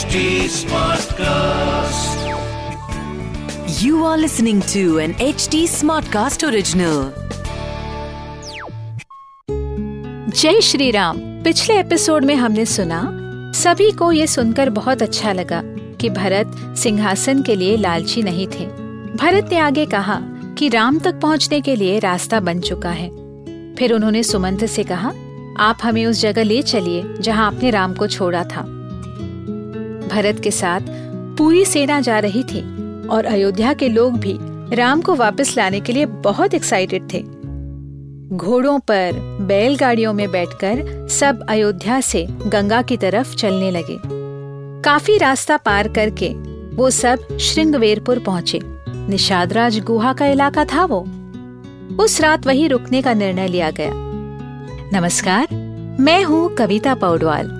HD Smartcast. You are listening to an HD Smartcast original. जय श्री राम पिछले episode में हमने सुना, सभी को ये सुनकर बहुत अच्छा लगा कि भरत सिंहासन के लिए लालची नहीं थे भरत ने आगे कहा कि राम तक पहुँचने के लिए रास्ता बन चुका है फिर उन्होंने सुमंत से कहा, आप हमें उस जगह ले चलिए जहाँ आपने राम को छोड़ा था भरत के साथ पूरी सेना जा रही थी और अयोध्या के लोग भी राम को वापस लाने के लिए बहुत एक्साइटेड थे। घोड़ों पर, बैलगाड़ियों में बैठकर सब अयोध्या से गंगा की तरफ़ चलने लगे। काफ़ी रास्ता पार करके वो सब श्रृंगवेरपुर पहुँचे। निषादराज गुहा का इलाका था वो। उस रात वही रुकने का निर्णय लिया गया। नमस्कार, मैं हूँ कविता पौडवाल।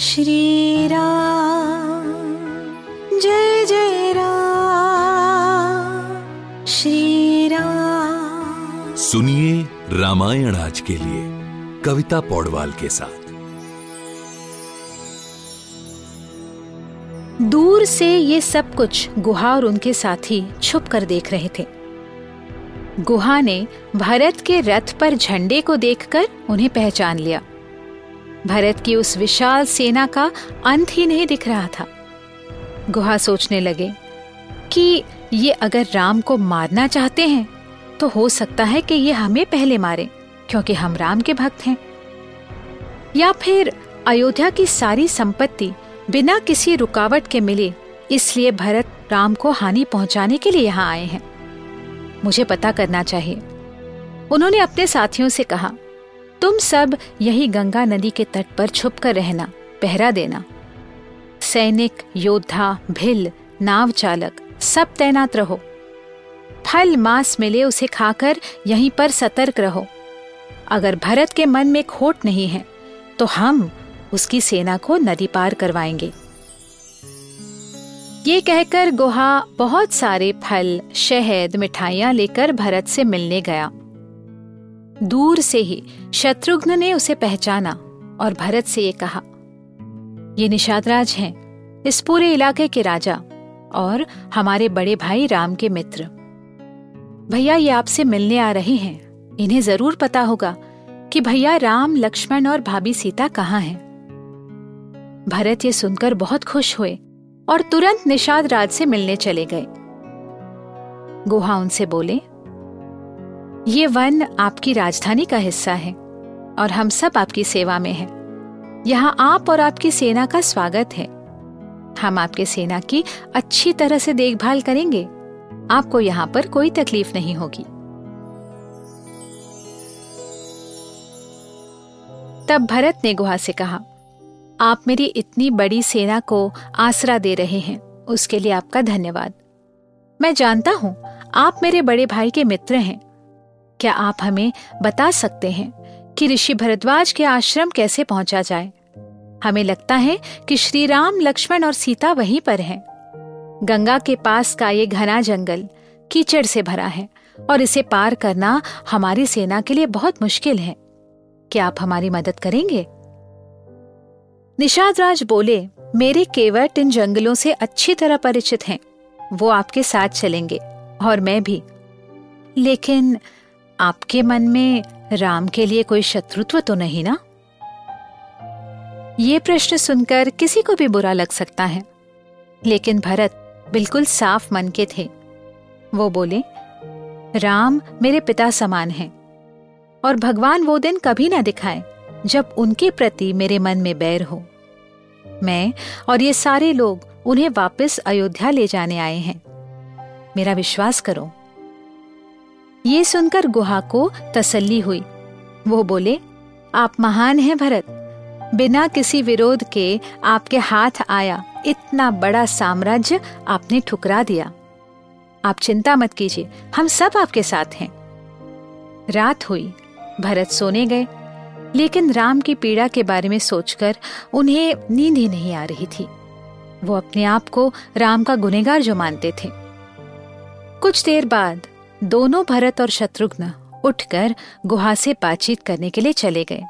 श्री राम जय जय राम श्री राम। सुनिए रामायण आज के लिए कविता पौडवाल के साथ। दूर से ये सब कुछ गुहा और उनके साथी छुप कर देख रहे थे। गुहा ने भरत के रथ पर झंडे को देखकर उन्हें पहचान लिया। भरत की उस विशाल सेना का अंत ही नहीं दिख रहा था। गुहा सोचने लगे कि ये अगर राम को मारना चाहते हैं तो हो सकता है कि ये हमें पहले मारे, क्योंकि हम राम के भक्त हैं। या फिर अयोध्या की सारी संपत्ति बिना किसी रुकावट के मिले, इसलिए भरत राम को हानि पहुँचाने के लिए यहाँ आए हैं। मुझे पता करना चाहिए। उन्होंने अपने साथियों से कहा तुम सब यही गंगा नदी के तट पर छुप कर रहना, पहरा देना। सैनिक, योद्धा, भिल, नाव चालक, सब तैनात रहो। फल मांस मिले उसे खाकर यहीं पर सतर्क रहो। अगर भरत के मन में खोट नहीं है तो हम उसकी सेना को नदी पार करवाएँगे। ये कहकर गुहा बहुत सारे फल, शहद, मिठाइयाँ लेकर भरत से मिलने गया। दूर से ही शत्रुघ्न ने उसे पहचाना और भरत से ये कहा, ये निषादराज हैं इस पूरे इलाके के राजा और हमारे बड़े भाई राम के मित्र। भैया ये आपसे मिलने आ रहे हैं। इन्हें ज़रूर पता होगा कि भैया राम, लक्ष्मण और भाभी सीता कहाँ हैं। भरत ये सुनकर बहुत खुश हुए और तुरंत निषाद राज से मिलने चले गए। गुहा उनसे बोले ये वन आपकी राजधानी का हिस्सा है और हम सब आपकी सेवा में हैं। यहाँ आप और आपकी सेना का स्वागत है। हम आपके सेना की अच्छी तरह से देखभाल करेंगे। आपको यहाँ पर कोई तकलीफ़ नहीं होगी। तब भरत ने गुहा से कहा, आप मेरी इतनी बड़ी सेना को आसरा दे रहे हैं। उसके लिए आपका धन्यवाद। मैं जानता हूँ, आप मेरे बड़े भाई के मित्र हैं। क्या आप हमें बता सकते हैं कि ऋषि भरद्वाज के आश्रम कैसे पहुँचा जाए? हमें लगता है कि श्री राम लक्ष्मण और सीता वहीं पर हैं। गंगा के पास का ये घना जंगल कीचड़ से भरा है और इसे पार करना हमारी सेना के लिए बहुत मुश्किल है। क्या आप हमारी मदद करेंगे? निषाद राज बोले, मेरे केवट इन जंगलों से अच्छी तरह परिचित हैं। वो आपके साथ चलेंगे और मैं भी। लेकिन आपके मन में राम के लिए कोई शत्रुत्व तो नहीं ना? ये प्रश्न सुनकर किसी को भी बुरा लग सकता है। लेकिन भरत बिल्कुल साफ़ मन के थे। वो बोले, राम मेरे पिता समान हैं, और भगवान वो दिन कभी ना दिखाए जब उनके प्रति मेरे मन में बैर हो। मैं और ये सारे लोग उन्हें वापस अयोध्या ले जाने आए हैं। मेरा विश्वास करो ये सुनकर गुहा को तसल्ली हुई। वो बोले, आप महान हैं भरत। बिना किसी विरोध के आपके हाथ आया, इतना बड़ा साम्राज्य आपने ठुकरा दिया। आप चिंता मत कीजिए, हम सब आपके साथ हैं। रात हुई, भरत सोने गए। लेकिन राम की पीड़ा के बारे में सोचकर उन्हें नींद ही नहीं आ रही थी। वो अपने आप को राम का गुनेगार जो मानते थे। कुछ देर बाद दोनों भरत और शत्रुघ्न उठकर गुहा से बातचीत करने के लिए चले गए।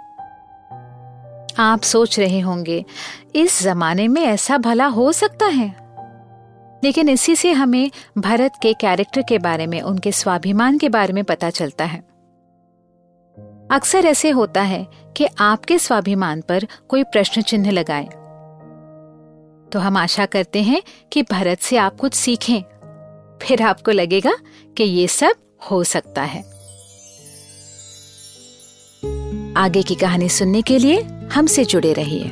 आप सोच रहे होंगे, इस जमाने में ऐसा भला हो सकता है? लेकिन इसी से हमें भरत के कैरेक्टर के बारे में, उनके स्वाभिमान के बारे में पता चलता है। अक्सर ऐसे होता है कि आपके स्वाभिमान पर कोई प्रश्न चिन्ह लगाए। तो हम आशा करते हैं कि भरत से आप कुछ सीखें। फिर आपको लगेगा कि ये सब हो सकता है। आगे की कहानी सुनने के लिए हमसे जुड़े रहिए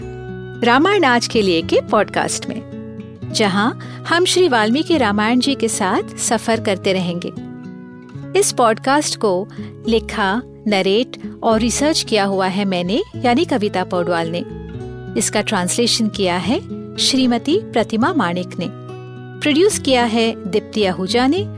रामायण आज के लिए के पॉडकास्ट में, जहाँ हम श्री वाल्मीकि रामायण जी के साथ सफ़र करते रहेंगे। इस पॉडकास्ट को लिखा, नरेट और रिसर्च किया हुआ है मैंने, यानी कविता पौडवाल ने। इसका ट्रांसलेशन किया है श्रीमती प्रतिमा माणिक ने। प्रोड्यूस किया है दीप्ति आहूजा ने।